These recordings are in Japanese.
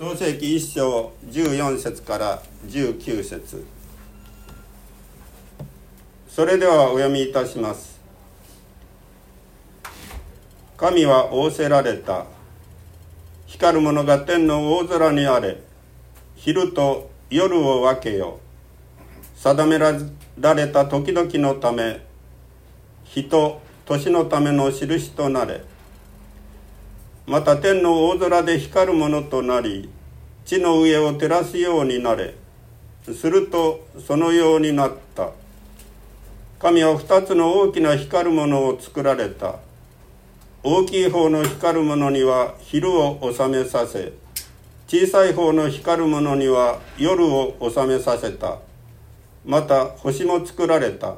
創世記一章14節から19節。それではお読みいたします。神は仰せられた。光るものが天の大空にあれ。昼と夜を分けよ。定められた時々のため。人年のための印となれ。また天の大空で光るものとなり地の上を照らすようになれ。するとそのようになった。神は二つの大きな光るものを作られた。大きい方の光るものには昼を収めさせ小さい方の光るものには夜を収めさせた。また星も作られた。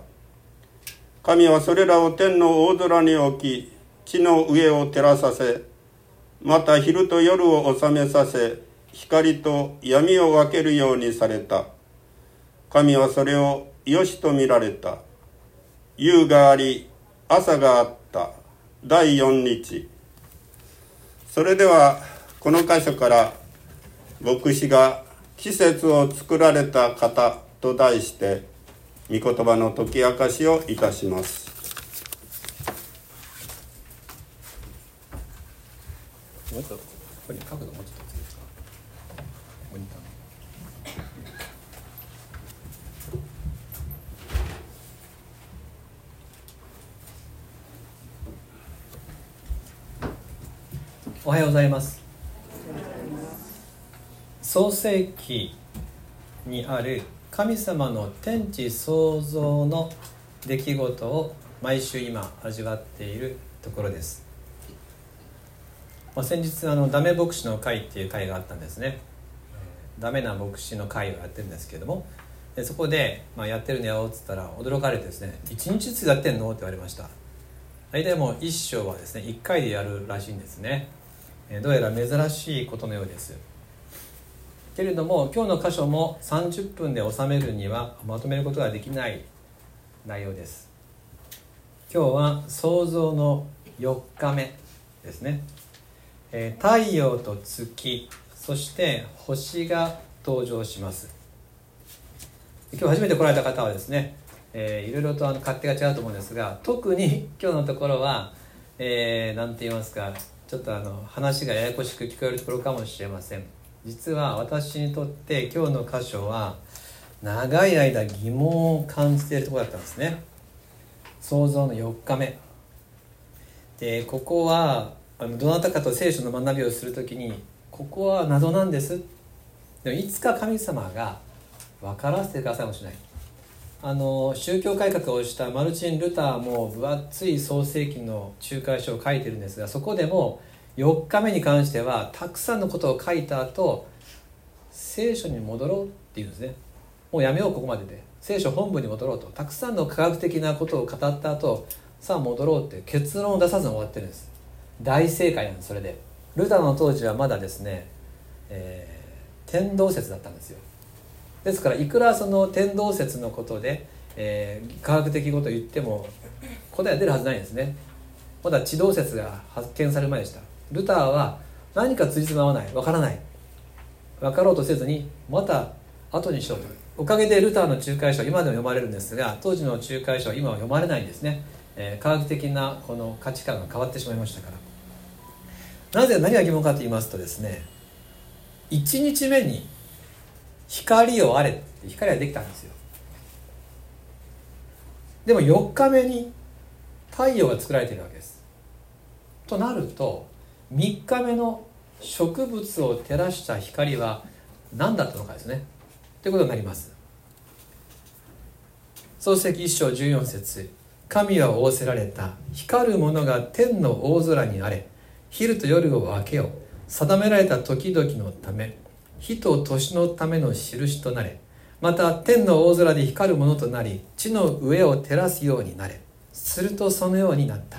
神はそれらを天の大空に置き地の上を照らさせまた昼と夜を収めさせ光と闇を分けるようにされた。神はそれをよしと見られた。夕があり朝があった。第四日。それではこの箇所から牧師が季節を作られた方と題して御言葉の解き明かしをいたします。もうちょっとここに角度もうちょっとつけですかモニターおはようございます。創世記にある神様の天地創造の出来事を毎週今味わっているところです。まあ、先日あのダメ牧師の会っていう会があったんですね。ダメな牧師の会をやってるんですけれども。でそこで、まあ、やってるのよっつったら驚かれてですね「1日ずつやってんの?」って言われました。大体もう一章はですね1回でやるらしいんですね。どうやら珍しいことのようです。けれども今日の箇所も30分で収めるにはまとめることができない内容です。今日は創造の4日目ですね。えー、太陽と月そして星が登場します。今日初めて来られた方はですね、えー、いろいろとあの勝手が違うと思うんですが特に今日のところは何、えー、て言いますかちょっとあの話がややこしく聞こえるところかもしれません。実は私にとって今日の箇所は長い間疑問を感じているところだったんですね。創造の4日目。でここはあのどなたかと聖書の学びをする時にここは謎なんです。でもいつか神様が分からせてくださいもしない。あの宗教改革をしたマルチン・ルターも分厚い創世記の仲介書を書いてるんですがそこでも4日目に関してはたくさんのことを書いた後聖書に戻ろうっていうんですね。もうやめようここまでで。聖書本部に戻ろうと。たくさんの科学的なことを語った後さあ戻ろうって結論を出さずに終わってるんです。大正解なんですそれで。ルターの当時はまだですね、えー、天動説だったんですよ。ですからいくらその天動説のことで、えー、科学的こと言っても答えは出るはずないんですね。まだ地動説が発見される前でした。ルターは何か辻褄合わない。わからない。分かろうとせずにまた後にしようと。おかげでルターの仲介書は今でも読まれるんですが当時の仲介書は今は読まれないんですね、えー、科学的なこの価値観が変わってしまいましたから。なぜ何が疑問かと言いますとですね1日目に光をあれって光ができたんですよ。でも4日目に太陽が作られているわけです。となると3日目の植物を照らした光は何だったのかですね。ということになります。創世記一章14節神は仰せられた。光るものが天の大空にあれ。昼と夜を分けよう。定められた時々のため。日と年のための印となれ。また天の大空で光るものとなり地の上を照らすようになれ。するとそのようになった。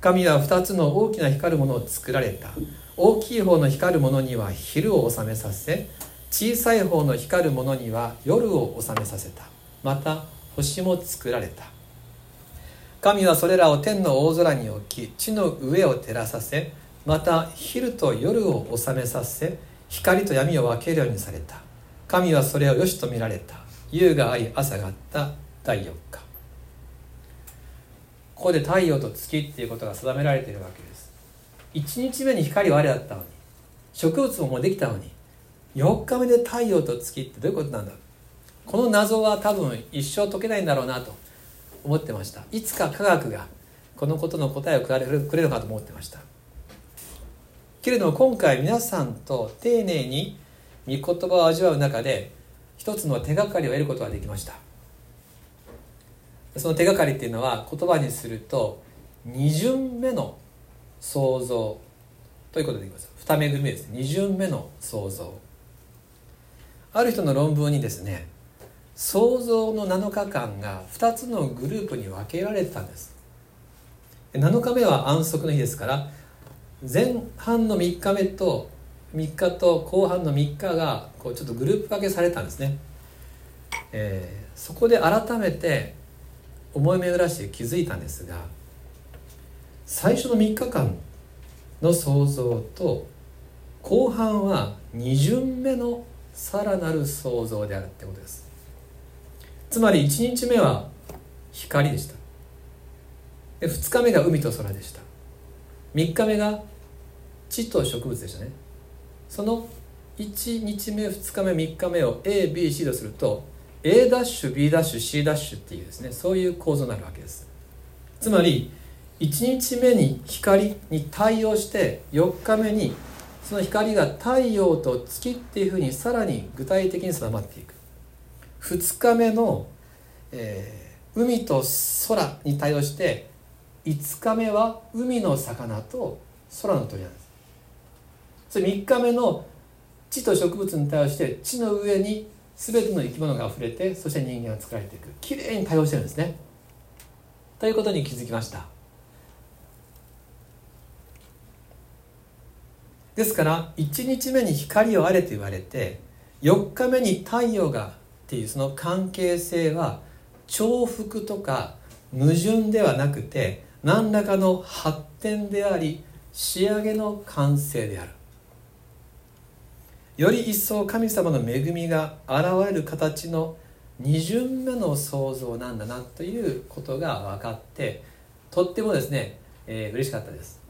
神は二つの大きな光るものを作られた。大きい方の光るものには昼を収めさせ小さい方の光るものには夜を収めさせた。また星も作られた。神はそれらを天の大空に置き地の上を照らさせまた昼と夜を治めさせ光と闇を分けるようにされた。神はそれを良しと見られた。夕があり朝があった。第4日。ここで太陽と月っていうことが定められているわけです。1日目に光はあれだったのに植物ももうできたのに4日目で太陽と月ってどういうことなんだ？この謎は多分一生解けないんだろうなと思ってました。いつか科学がこのことの答えをくれるくれるかと思ってました。けれども今回皆さんと丁寧に御言葉を味わう中で一つの手がかりを得ることができました。その手がかりっていうのは言葉にすると二巡目の創造ということで言います。二目です二巡目の創造ある人の論文にですね創造の7日間が2つのグループに分けられてたんです。7日目は安息の日ですから前半の3日目と3日と後半の3日がこうちょっとグループ分けされたんですね、えー、そこで改めて思い巡らして気づいたんですが最初の3日間の創造と後半は2巡目のさらなる創造であるってことです。つまり1日目は光でした。で2日目が海と空でした。3日目が地と植物でしたね。その1日目2日目3日目を ABC とすると A'B'C' っていうですねそういう構造になるわけです。つまり1日目に光に対応して4日目にその光が太陽と月っていうふうにさらに具体的に定まっていく。2日目の、えー、海と空に対応して5日目は海の魚と空の鳥なんです。それ3日目の地と植物に対応して地の上に全ての生き物があふれてそして人間が作られていく。きれいに対応してるんですね。ということに気づきました。ですから1日目に光をあれと言われて4日目に太陽がっていうその関係性は重複とか矛盾ではなくて何らかの発展であり仕上げの完成である。より一層神様の恵みが現れる形の二巡目の創造なんだなということが分かってとってもですね、えー、嬉しかったです。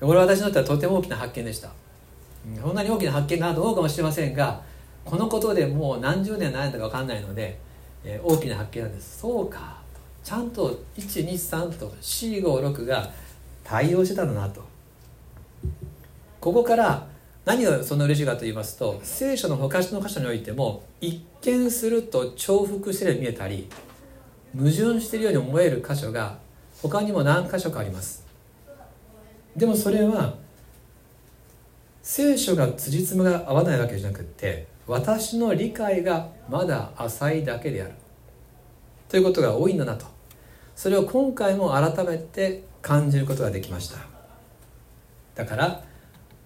これは私にとってはとても大きな発見でした。こんなに大きな発見がどうかもしれませんがこのことでもう何十年悩んだか分かんないので、えー、大きな発見なんです。そうか。ちゃんと123と456が対応してたんだなと。ここから何がそんな嬉しいかと言いますと聖書の他の箇所においても一見すると重複してるように見えたり矛盾しているように思える箇所が他にも何箇所かあります。でもそれは聖書が辻褄が合わないわけじゃなくって私の理解がまだ浅いだけである。ということが多いんだなと。それを今回も改めて感じることができました。だから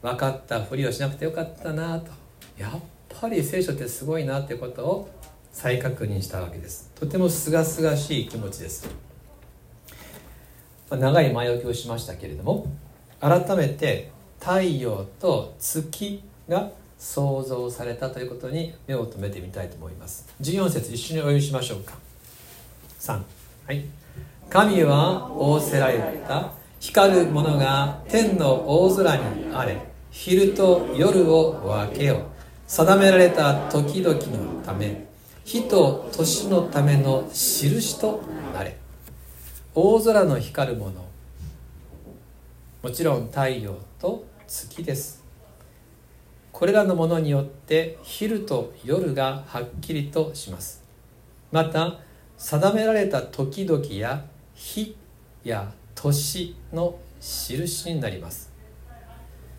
分かったふりをしなくてよかったなと。やっぱり聖書ってすごいなってことを再確認したわけです。とてもすがすがしい気持ちです、ま、長い前置きをしましたけれども改めて太陽と月が創造されたということに目を留めてみたいと思います。14節一緒にお読みしましょうか。3はい。神は仰せられた。光るものが天の大空にあれ。昼と夜を分けよ。う定められた時々のため。日と年のための印となれ。大空の光るもの。もちろん太陽と月です。これらのものによって昼と夜がはっきりとします。また定められた時々や日や年の印になります。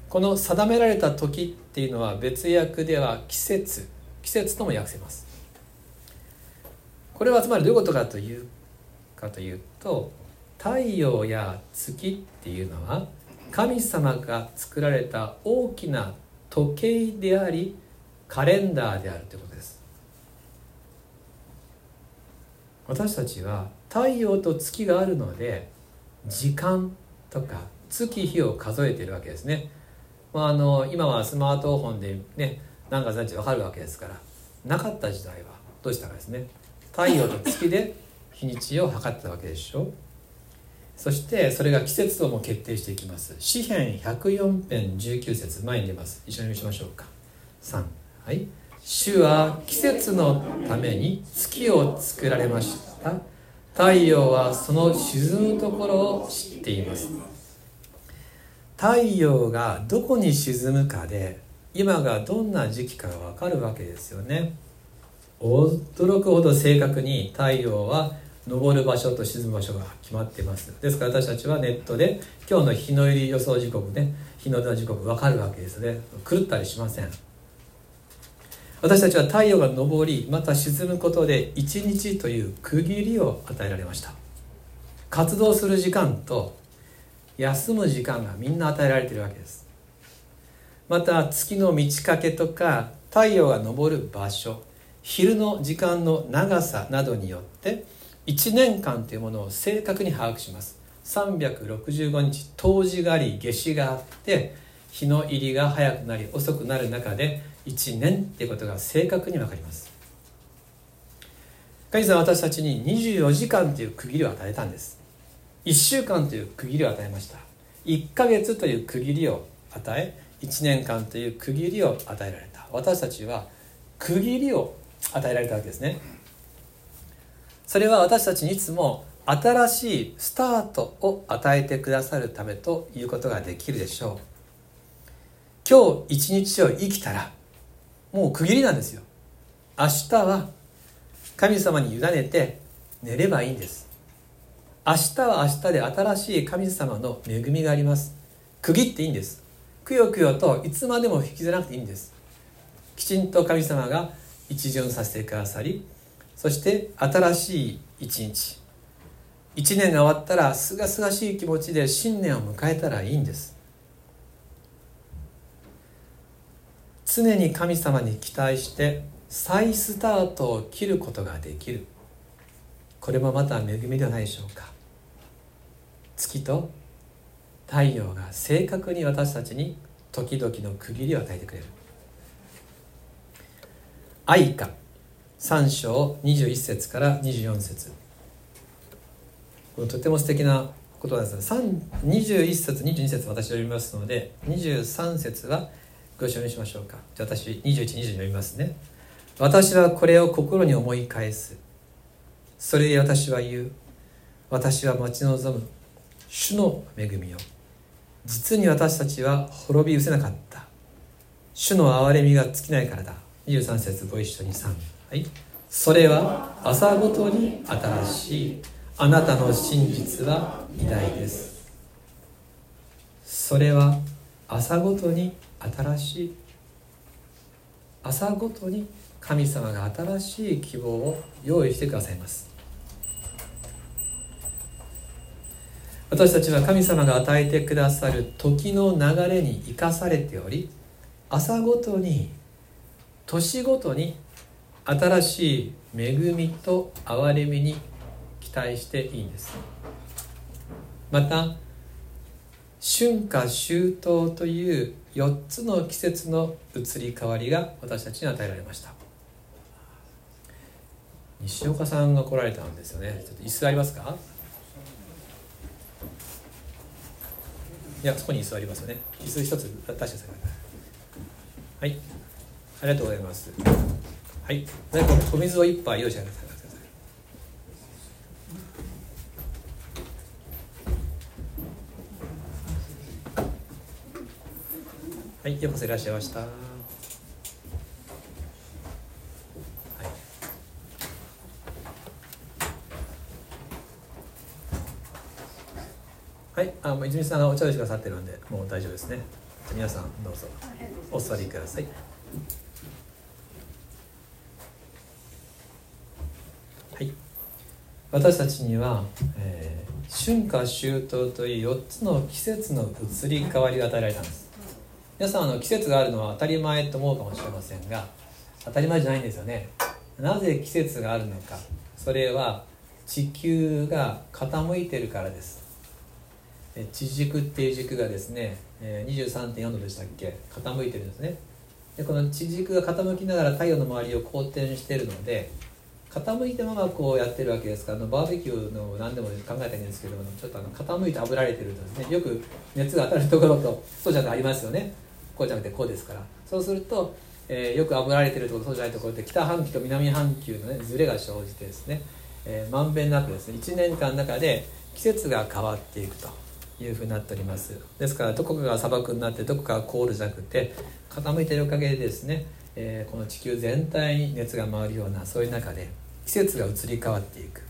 この定められた時っていうのは別訳では季節季節とも訳せます。これはつまりどういうことかというかというと太陽や月っていうのは神様が作られた大きな時計でありカレンダーであるということです。私たちは太陽と月があるので時間とか月日を数えているわけですね。まあ、あの今はスマートフォンでね何月何日分かるわけですからなかった時代はどうしたかですね。太陽と月で日にちを測ってたわけでしょ。そしてそれが季節をも決定していきます。詩編104編19節前に出ます。一緒に見しましょうか。3はい。主は季節のために月を作られました。太陽はその沈むところを知っています。太陽がどこに沈むかで今がどんな時期かが分かるわけですよね。驚くほど正確に太陽は昇る場所と沈む場所が決まってます。ですから私たちはネットで今日の日の入り予想時刻ね日の出の時刻分かるわけですね。狂ったりしません。私たちは太陽が昇りまた沈むことで一日という区切りを与えられました。活動する時間と休む時間がみんな与えられているわけです。また月の満ち欠けとか太陽が昇る場所昼の時間の長さなどによって1年間というものを正確に把握します。365日冬至があり夏至があって日の入りが早くなり遅くなる中で1年っていうことが正確に分かります。神様は私たちに24時間という区切りを与えたんです。1週間という区切りを与えました。1ヶ月という区切りを与え1年間という区切りを与えられた。私たちは区切りを与えられたわけですね。それは私たちにいつも新しいスタートを与えてくださるためということができるでしょう。今日一日を生きたらもう区切りなんですよ。明日は神様に委ねて寝ればいいんです。明日は明日で新しい神様の恵みがあります。区切っていいんです。くよくよといつまでも引きずらなくていいんです。きちんと神様が一巡させてくださりそして新しい一日。一年が終わったらすがすがしい気持ちで新年を迎えたらいいんです。常に神様に期待して再スタートを切ることができる。これもまた恵みではないでしょうか。月と太陽が正確に私たちに時々の区切りを与えてくれる。愛か。3章21節から24節。これとても素敵なことなんですが21節22節私読みますので23節はご一緒にしましょうか。じゃあ私2120読みますね。私はこれを心に思い返す。それで私は言う。私は待ち望む。主の恵みを。実に私たちは滅び失せなかった。主の憐れみが尽きないからだ。23節ご一緒に3はい。それは朝ごとに新しい。あなたの真実は偉大です。それは朝ごとに新しい。朝ごとに神様が新しい希望を用意してくださいます。私たちは神様が与えてくださる時の流れに生かされており朝ごとに年ごとに新しい恵みと憐れみに期待していいんです。また春夏秋冬という4つの季節の移り変わりが私たちに与えられました。西岡さんが来られたんですよね。ちょっと椅子ありますか？いやそこに椅子ありますよね。椅子一つ出してください。はい。ありがとうございます。はいでお水を一杯用意してくださいはい、ようこそいらっしゃいました。はい、あ、もう泉さんがお茶をしてくださってるんで、もう大丈夫ですね。皆さんどうぞお座りくださ。い、私たちには、えー、春夏秋冬という4つの季節の移り変わりが与えられたんです。皆さんあの季節があるのは当たり前と思うかもしれませんが当たり前じゃないんですよね。なぜ季節があるのか。それは地球が傾いてるからです。地軸っていう軸がですね、23.4度でしたっけ？傾いてるんですね。でこの地軸が傾きながら太陽の周りを公転しているので傾いたままこうやってるわけですからあのバーベキューの何でも考えたらいいんですけどもちょっとあの傾いて炙られてるとですねよく熱が当たるところとそうじゃなくありますよね。こうじゃなくてこうですから。そうすると、えー、よく炙られてるところそうじゃないところで北半球と南半球のねずれが生じてですね、えー、まんべんなくですね1年間の中で季節が変わっていくと。いうふうになっております。ですからどこかが砂漠になってどこかが凍るじゃなくて傾いてるおかげでですね、えー、この地球全体に熱が回るようなそういう中で季節が移り変わっていく。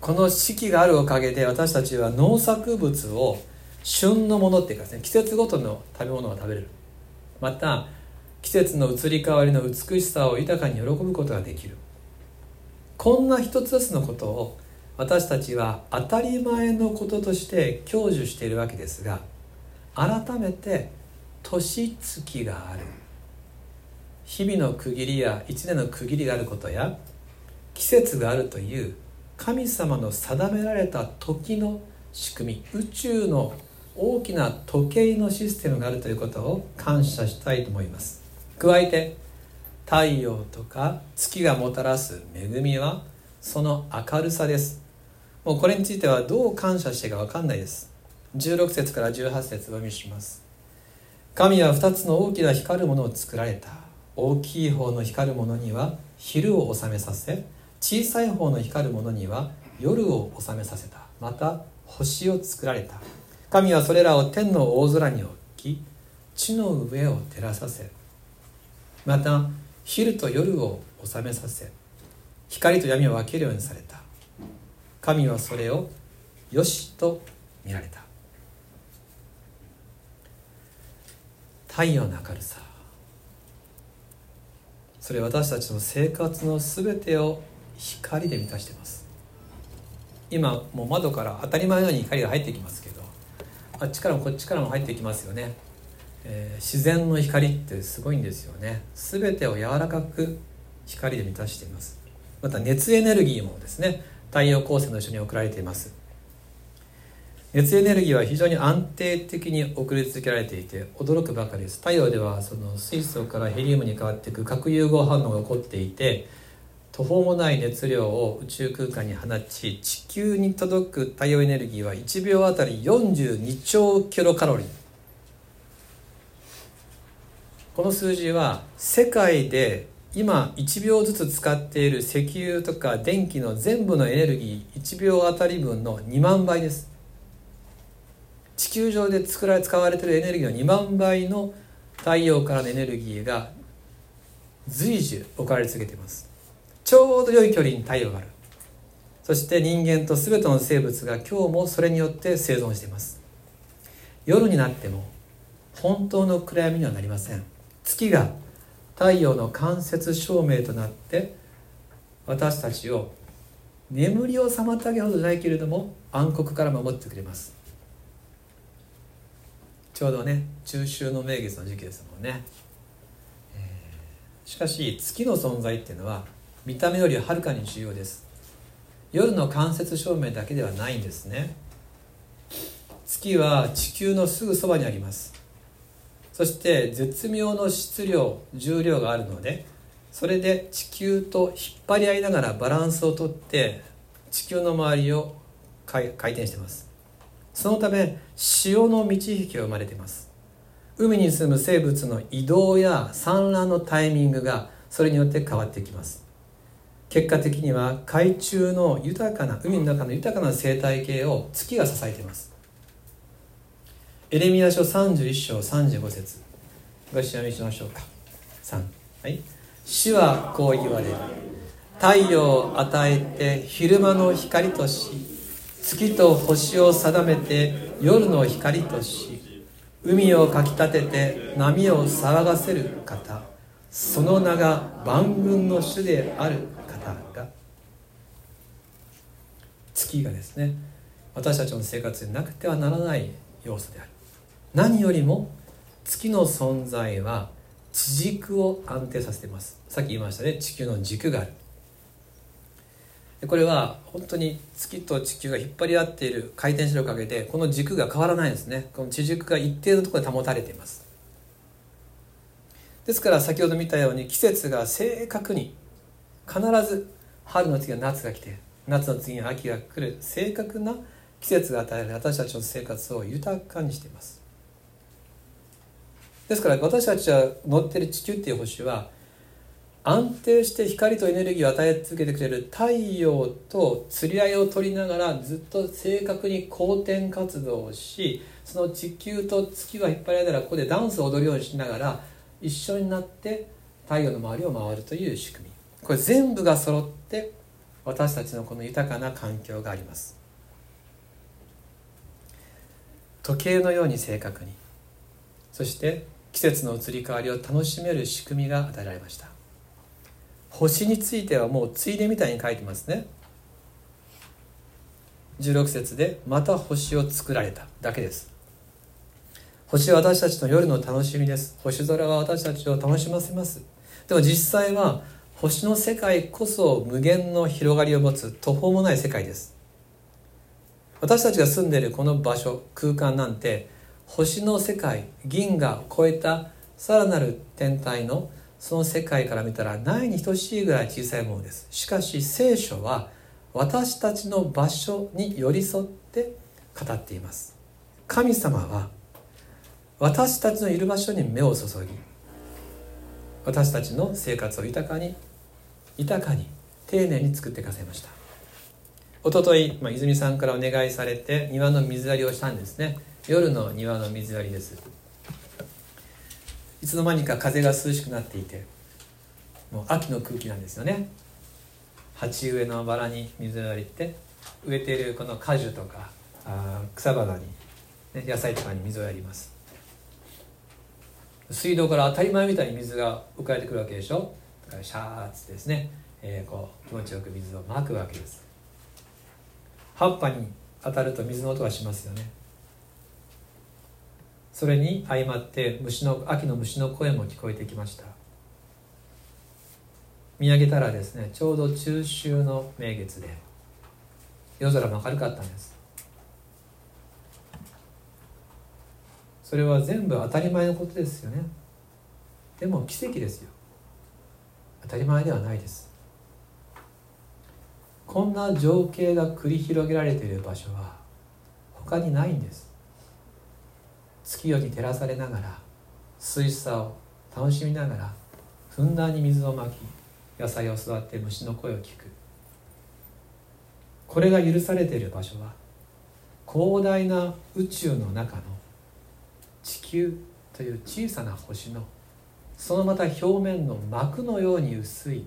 この四季があるおかげで私たちは農作物を旬のものっていうかですね季節ごとの食べ物が食べれる。また季節の移り変わりの美しさを豊かに喜ぶことができる。こんな一つずつのことを私たちは当たり前のこととして享受しているわけですが改めて年月がある。日々の区切りや一年の区切りがあることや季節があるという神様の定められた時の仕組み宇宙の大きな時計のシステムがあるということを感謝したいと思います。加えて太陽とか月がもたらす恵みはその明るさです。もうこれについてはどう感謝してか分かんないです。16節から18節お読みします。神は2つの大きな光るものを作られた。大きい方の光るものには昼を収めさせ小さい方の光るものには夜を収めさせた。また星を作られた。神はそれらを天の大空に置き地の上を照らさせまた昼と夜を収めさせ光と闇を分けるようにされた。神はそれをよしと見られた。太陽の明るさ。それ私たちの生活の全てを光で満たしています。今もう窓から当たり前のように光が入ってきますけどあっちからもこっちからも入ってきますよね、えー、自然の光ってすごいんですよね。全てを柔らかく光で満たしています。また熱エネルギーもですね太陽光線と一緒に送られています。熱エネルギーは非常に安定的に送り続けられていて驚くばかりです。太陽ではその水素からヘリウムに変わっていく核融合反応が起こっていて途方もない熱量を宇宙空間に放ち地球に届く太陽エネルギーは1秒あたり42兆キロカロリー。この数字は世界で今1秒ずつ使っている石油とか電気の全部のエネルギー1秒あたり分の2万倍です。地球上で作られ使われているエネルギーの2万倍の太陽からのエネルギーが随時置かれ続けています。ちょうど良い距離に太陽がある。そして人間と全ての生物が今日もそれによって生存しています。夜になっても本当の暗闇にはなりません。月が太陽の間接照明となって私たちを眠りを妨げほどじゃないけれども暗黒から守ってくれます。ちょうどね中秋の名月の時期ですもんね、えー、しかし月の存在っていうのは見た目よりはるかに重要です。夜の間接照明だけではないんですね。月は地球のすぐそばにあります。そして絶妙の質量重量があるのでそれで地球と引っ張り合いながらバランスをとって地球の周りを回転してます。そのため潮の満ち引きが生まれています。海に住む生物の移動や産卵のタイミングがそれによって変わってきます。結果的には海中の豊かな海の中の豊かな生態系を月が支えています。エレミア書31章35節。ご一緒にしましょうか。3はい。主はこう言われる。太陽を与えて昼間の光とし月と星を定めて夜の光とし海をかきたてて波を騒がせる方その名が万軍の主である方が月がですね私たちの生活になくてはならない要素である。何よりも月の存在は地軸を安定させています。さっき言いましたね地球の軸がある。これは本当に月と地球が引っ張り合っている回転してるおかげでこの軸が変わらないんですね。この地軸が一定のところで保たれています。ですから先ほど見たように季節が正確に必ず春の次は夏が来て夏の次に秋が来る正確な季節が与えられ私たちの生活を豊かにしています。ですから私たちは乗ってる地球っていう星は安定して光とエネルギーを与え続けてくれる太陽と釣り合いを取りながらずっと正確に公転活動をしその地球と月が引っ張り合いながらここでダンスを踊るようにしながら一緒になって太陽の周りを回るという仕組み。これ全部が揃って私たちのこの豊かな環境があります。時計のように正確に。そして季節の移り変わりを楽しめる仕組みが与えられました。星についてはもうついでみたいに書いてますね。16節でまた星を作られた。だけです。星は私たちの夜の楽しみです。星空は私たちを楽しませます。でも実際は星の世界こそ無限の広がりを持つ途方もない世界です。私たちが住んでいるこの場所空間なんて星の世界銀河を超えたさらなる天体のその世界から見たらないに等しいぐらい小さいものです。しかし聖書は私たちの場所に寄り添って語っています。神様は私たちのいる場所に目を注ぎ私たちの生活を豊かに豊かに丁寧に作ってくださいました。おととい、泉さんからお願いされて庭の水やりをしたんですね。夜の庭の水やりです。いつの間にか風が涼しくなっていてもう秋の空気なんですよね。鉢植えのバラに水をやりって植えているこの果樹とかあ草花に、ね、野菜とかに水をやります。水道から当たり前みたいに水が浮かれてくるわけでしょ？だからシャーツですね、えー、こう気持ちよく水をまくわけです。葉っぱに当たると水の音がしますよね。それに相まって虫の秋の虫の声も聞こえてきました。見上げたらですねちょうど中秋の名月で夜空も明るかったんです。それは全部当たり前のことですよね。でも奇跡ですよ。当たり前ではないです。こんな情景が繰り広げられている場所は他にないんです。月夜に照らされながら涼しさを楽しみながらふんだんに水をまき野菜を育て虫の声を聞く。これが許されている場所は広大な宇宙の中の地球という小さな星のそのまた表面の膜のように薄い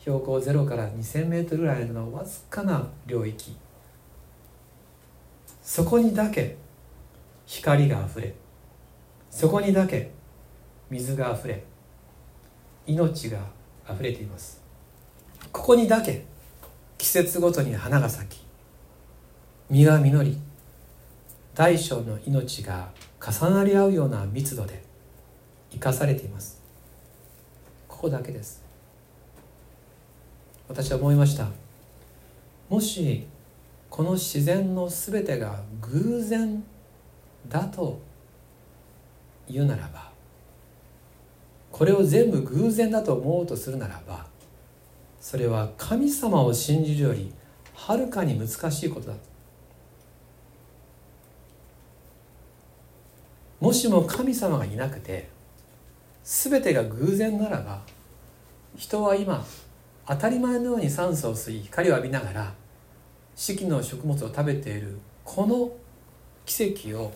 標高0から2000メートルぐらいのわずかな領域。そこにだけ光があふれそこにだけ水があふれ命があふれています。ここにだけ季節ごとに花が咲き実が実り大小の命が重なり合うような密度で生かされています。ここだけです。私は思いました。もしこの自然の全てが偶然だと言うならばこれを全部偶然だと思うとするならばそれは神様を信じるよりはるかに難しいことだ。もしも神様がいなくて全てが偶然ならば人は今当たり前のように酸素を吸い光を浴びながら四季の食物を食べているこの奇跡を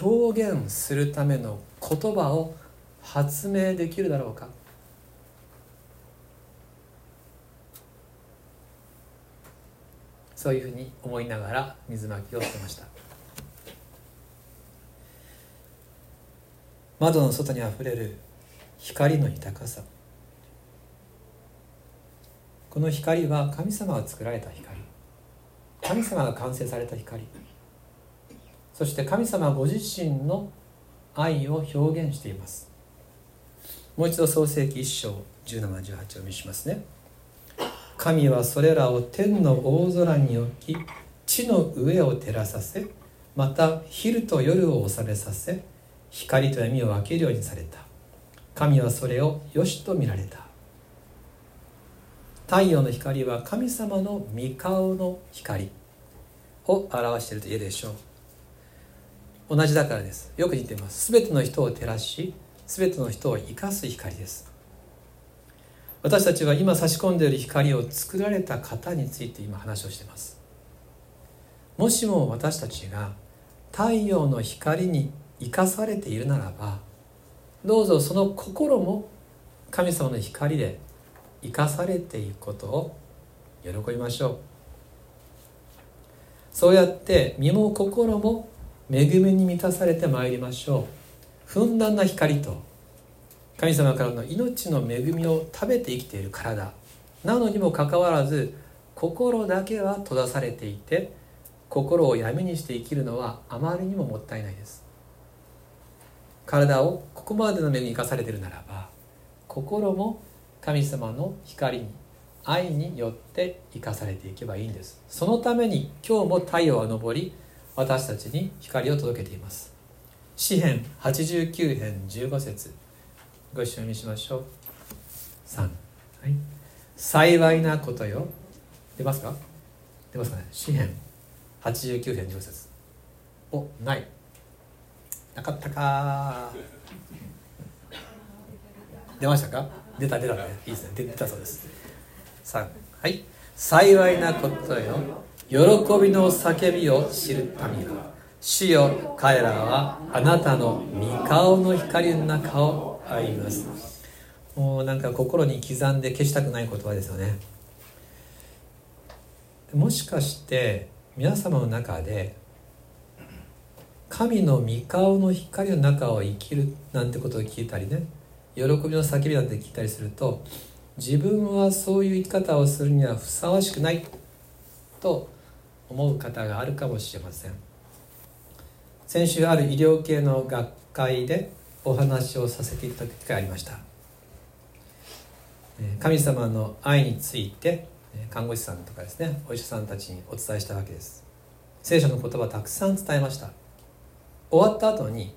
表現するための言葉を発明できるだろうか？そういうふうに思いながら水まきをしてました。窓の外にあふれる光の豊かさ。この光は神様が作られた光。神様が完成された光。そして神様ご自身の愛を表現しています。もう一度創世記1章1718を見しますね。神はそれらを天の大空に置き地の上を照らさせまた昼と夜を収めさせ光と闇を分けるようにされた。神はそれをよしと見られた。太陽の光は神様の御顔の光を表していると言えるでしょう。同じだからです。よく似てます。全ての人を照らし全ての人を生かす光です。私たちは今差し込んでいる光を作られた方について今話をしています。もしも私たちが太陽の光に生かされているならばどうぞその心も神様の光で生かされていくことを喜びましょう。そうやって身も心も恵みに満たされてまいりましょう。ふんだんな光と神様からの命の恵みを食べて生きている体。なのにもかかわらず心だけは閉ざされていて心を闇にして生きるのはあまりにももったいないです。体をここまでの恵みに生かされているならば心も神様の光に愛によって生かされていけばいいんです。そのために今日も太陽は昇り私たちに光を届けています。詩編89編15節。ご一緒にしましょう。3、はい、幸いなことよ。出ますか？出ますかね？詩編89編15節。おない。なかったか。出ましたか？出た出たね。いいですね。出たそうです。3はい。幸いなことよ。喜びの叫びを知る民よ主よ彼らはあなたの御顔の光の中を歩みます。もうなんか心に刻んで消したくない言葉ですよね。もしかして皆様の中で神の御顔の光の中を生きるなんてことを聞いたりね喜びの叫びなんて聞いたりすると自分はそういう生き方をするにはふさわしくないと思う方があるかもしれません。先週ある医療系の学会でお話をさせていただく機会ありました。神様の愛について看護師さんとかですねお医者さんたちにお伝えしたわけです。聖書の言葉たくさん伝えました。終わった後に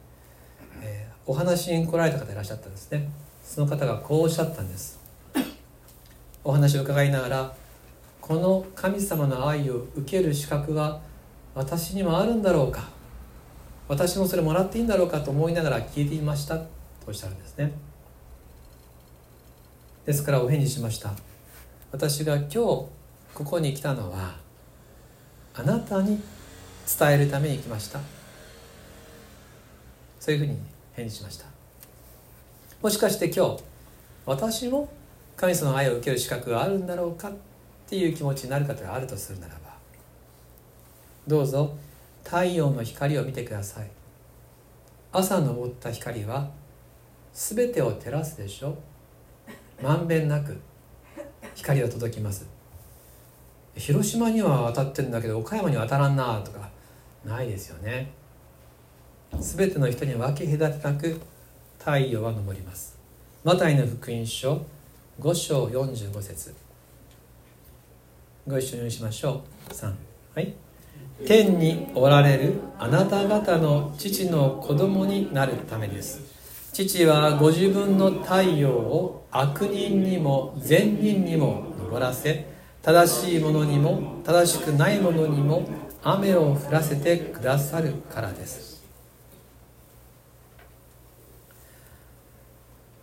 お話に来られた方いらっしゃったんですね。その方がこうおっしゃったんです。お話を伺いながらこの神様の愛を受ける資格は私にもあるんだろうか。私もそれもらっていいんだろうかと思いながら聞いていましたとおっしゃるんですね。ですからお返事しました。私が今日ここに来たのはあなたに伝えるために来ました。そういうふうに返事しました。もしかして今日私も神様の愛を受ける資格があるんだろうかっていう気持ちになる方があるとするならばどうぞ太陽の光を見てください。朝昇った光は全てを照らすでしょ。まんべんなく光が届きます。広島には当たってるんだけど岡山には当たらんなとかないですよね。全ての人に分け隔てなく太陽は昇ります。マタイの福音書5章45節。ご一緒にしましょう。3はい。天におられるあなた方の父の子供になるためです。父はご自分の太陽を悪人にも善人にも昇らせ正しい者にも正しくない者にも雨を降らせてくださるからです。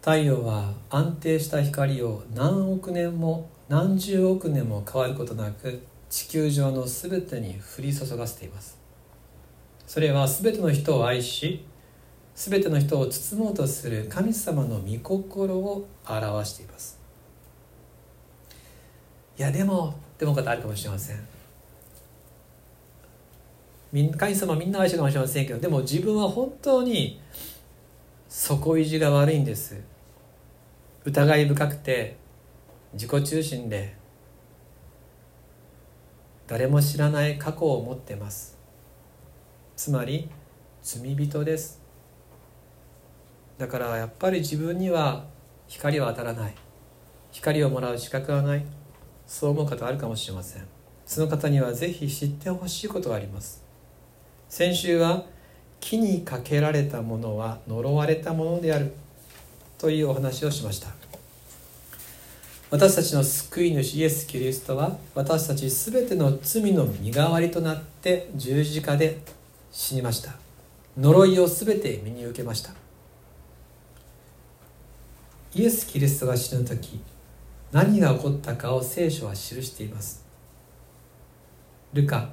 太陽は安定した光を何億年も何十億年も変わることなく地球上の全てに降り注がせています。それは全ての人を愛し全ての人を包もうとする神様の御心を表しています。いやでもでも方あるかもしれません神様みんな愛してるかもしれませんけどでも自分は本当に底意地が悪いんです。疑い深くて自己中心で誰も知らない過去を持ってます。つまり罪人です。だからやっぱり自分には光は当たらない。光をもらう資格はない。そう思う方あるかもしれません。その方にはぜひ知ってほしいことがあります。先週は木にかけられたものは呪われたものであるというお話をしました。私たちの救い主イエス・キリストは私たち全ての罪の身代わりとなって十字架で死にました。呪いを全て身に受けました。イエス・キリストが死ぬ時何が起こったかを聖書は記しています。ルカ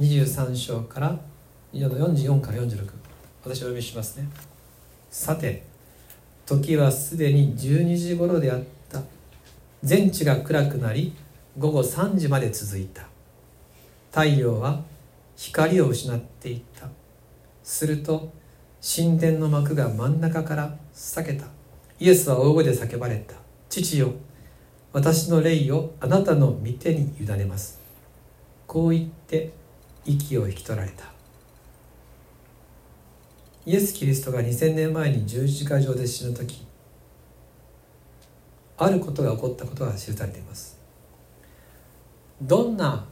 23章から44から46私お読みしますね。さて時はすでに12時頃であった。全地が暗くなり午後3時まで続いた。太陽は光を失っていった。すると神殿の幕が真ん中から裂けた。イエスは大声で叫ばれた。父よ私の霊をあなたの御手に委ねます。こう言って息を引き取られた。イエス・キリストが2000年前に十字架上で死ぬ時あることが起こったことが記されています。どんな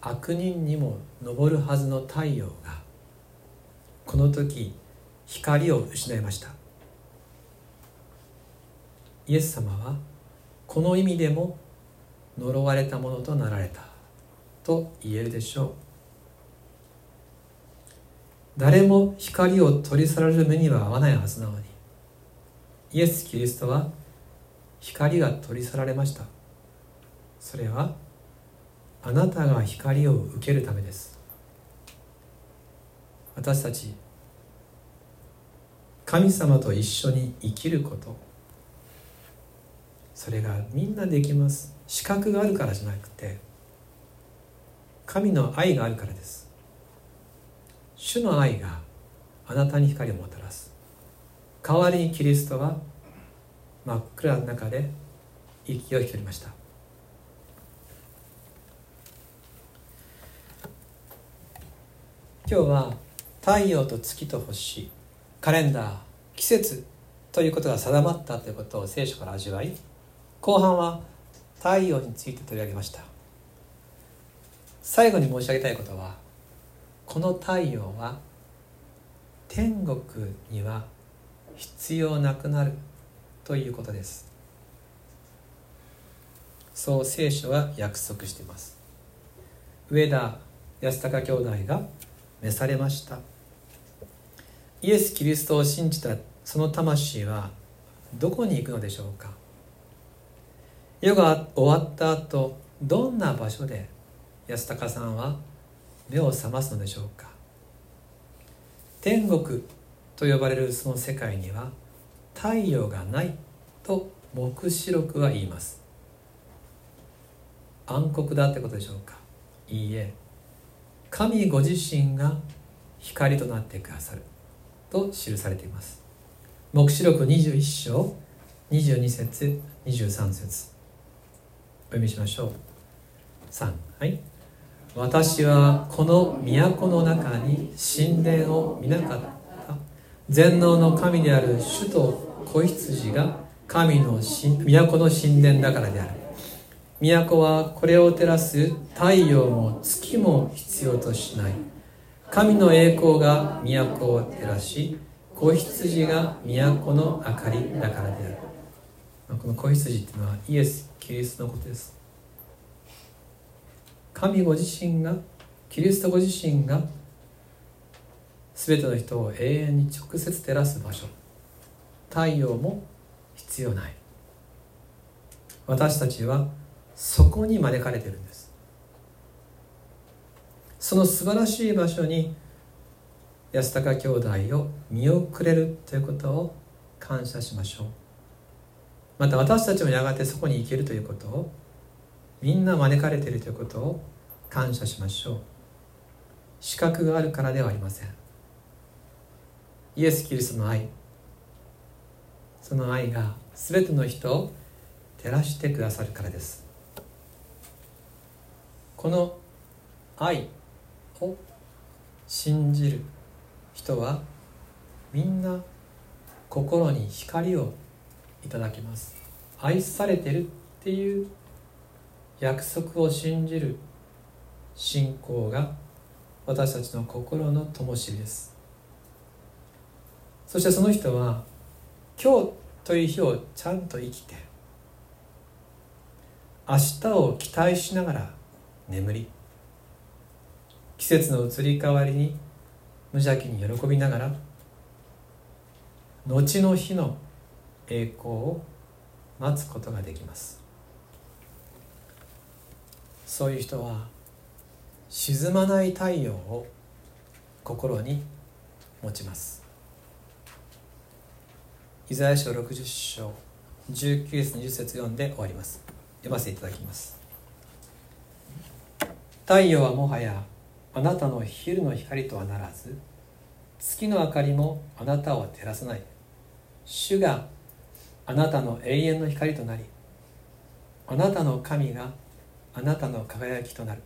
悪人にも昇るはずの太陽がこの時光を失いました。イエス様はこの意味でも呪われたものとなられたと言えるでしょう。誰も光を取り去られる目には合わないはずなのにイエス・キリストは光が取り去られました。それはあなたが光を受けるためです。私たち神様と一緒に生きること。それがみんなできます。資格があるからじゃなくて神の愛があるからです。主の愛があなたに光をもたらす。代わりにキリストは真っ暗の中で息を引き取りました。今日は太陽と月と星カレンダー季節ということが定まったということを聖書から味わい後半は太陽について取り上げました。最後に申し上げたいことはこの太陽は天国には必要なくなる。ということです。そう聖書は約束しています。上田安高兄弟が召されました。イエス・キリストを信じたその魂はどこに行くのでしょうか。世が終わった後どんな場所で安高さんは目を覚ますのでしょうか。天国と呼ばれるその世界には太陽がないと黙示録は言います。暗黒だってことでしょうか？いいえ。神ご自身が光となってくださると記されています。黙示録21章22節23節。お読みしましょう。3はい。私はこの都の中に神殿を見なかった。全能の神である主と子羊が神の都の神殿だからである。都はこれを照らす太陽も月も必要としない。神の栄光が都を照らし子羊が都の明かりだからである。この子羊っていうのはイエス・キリストのことです。神ご自身がキリストご自身が全ての人を永遠に直接照らす場所。太陽も必要ない。私たちはそこに招かれてるんです。その素晴らしい場所に安高兄弟を見送れるということを感謝しましょう。また私たちもやがてそこに行けるということをみんな招かれているということを感謝しましょう。資格があるからではありません。イエス・キリストの愛その愛が全ての人を照らしてくださるからです。この愛を信じる人はみんな心に光をいただきます。愛されてるっていう約束を信じる信仰が私たちの心の灯火です。そしてその人は今日という日をちゃんと生きて明日を期待しながら眠り季節の移り変わりに無邪気に喜びながら後の日の栄光を待つことができます。そういう人は沈まない太陽を心に持ちます。イザヤ書60章19節20節読んで終わります。読ませていただきます。太陽はもはやあなたの昼の光とはならず月の明かりもあなたを照らさない。主があなたの永遠の光となりあなたの神があなたの輝きとなる。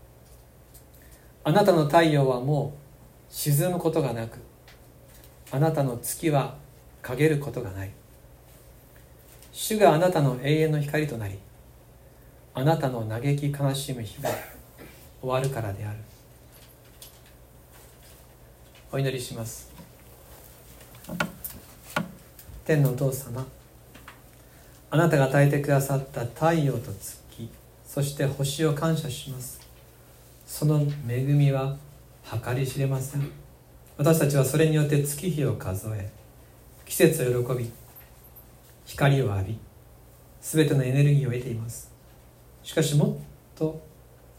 あなたの太陽はもう沈むことがなくあなたの月は陰ることがない。主があなたの永遠の光となりあなたの嘆き悲しむ日が終わるからである。お祈りします。天のお父様あなたが与えてくださった太陽と月そして星を感謝します。その恵みは計り知れません。私たちはそれによって月日を数え季節を喜び光を浴び全てのエネルギーを得ています。しかしもっと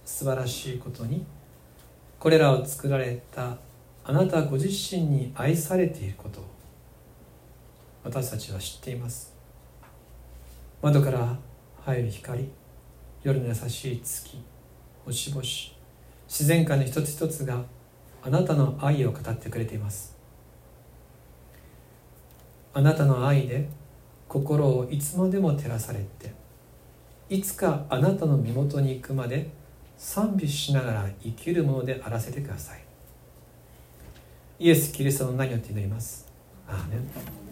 素晴らしいことにこれらを作られたあなたご自身に愛されていることを私たちは知っています。窓から入る光夜の優しい月星々自然界の一つ一つがあなたの愛を語ってくれています。あなたの愛で心をいつまでも照らされていつかあなたの身元に行くまで賛美しながら生きるものであらせてください。イエス・キリストの名によって祈ります。アーメン。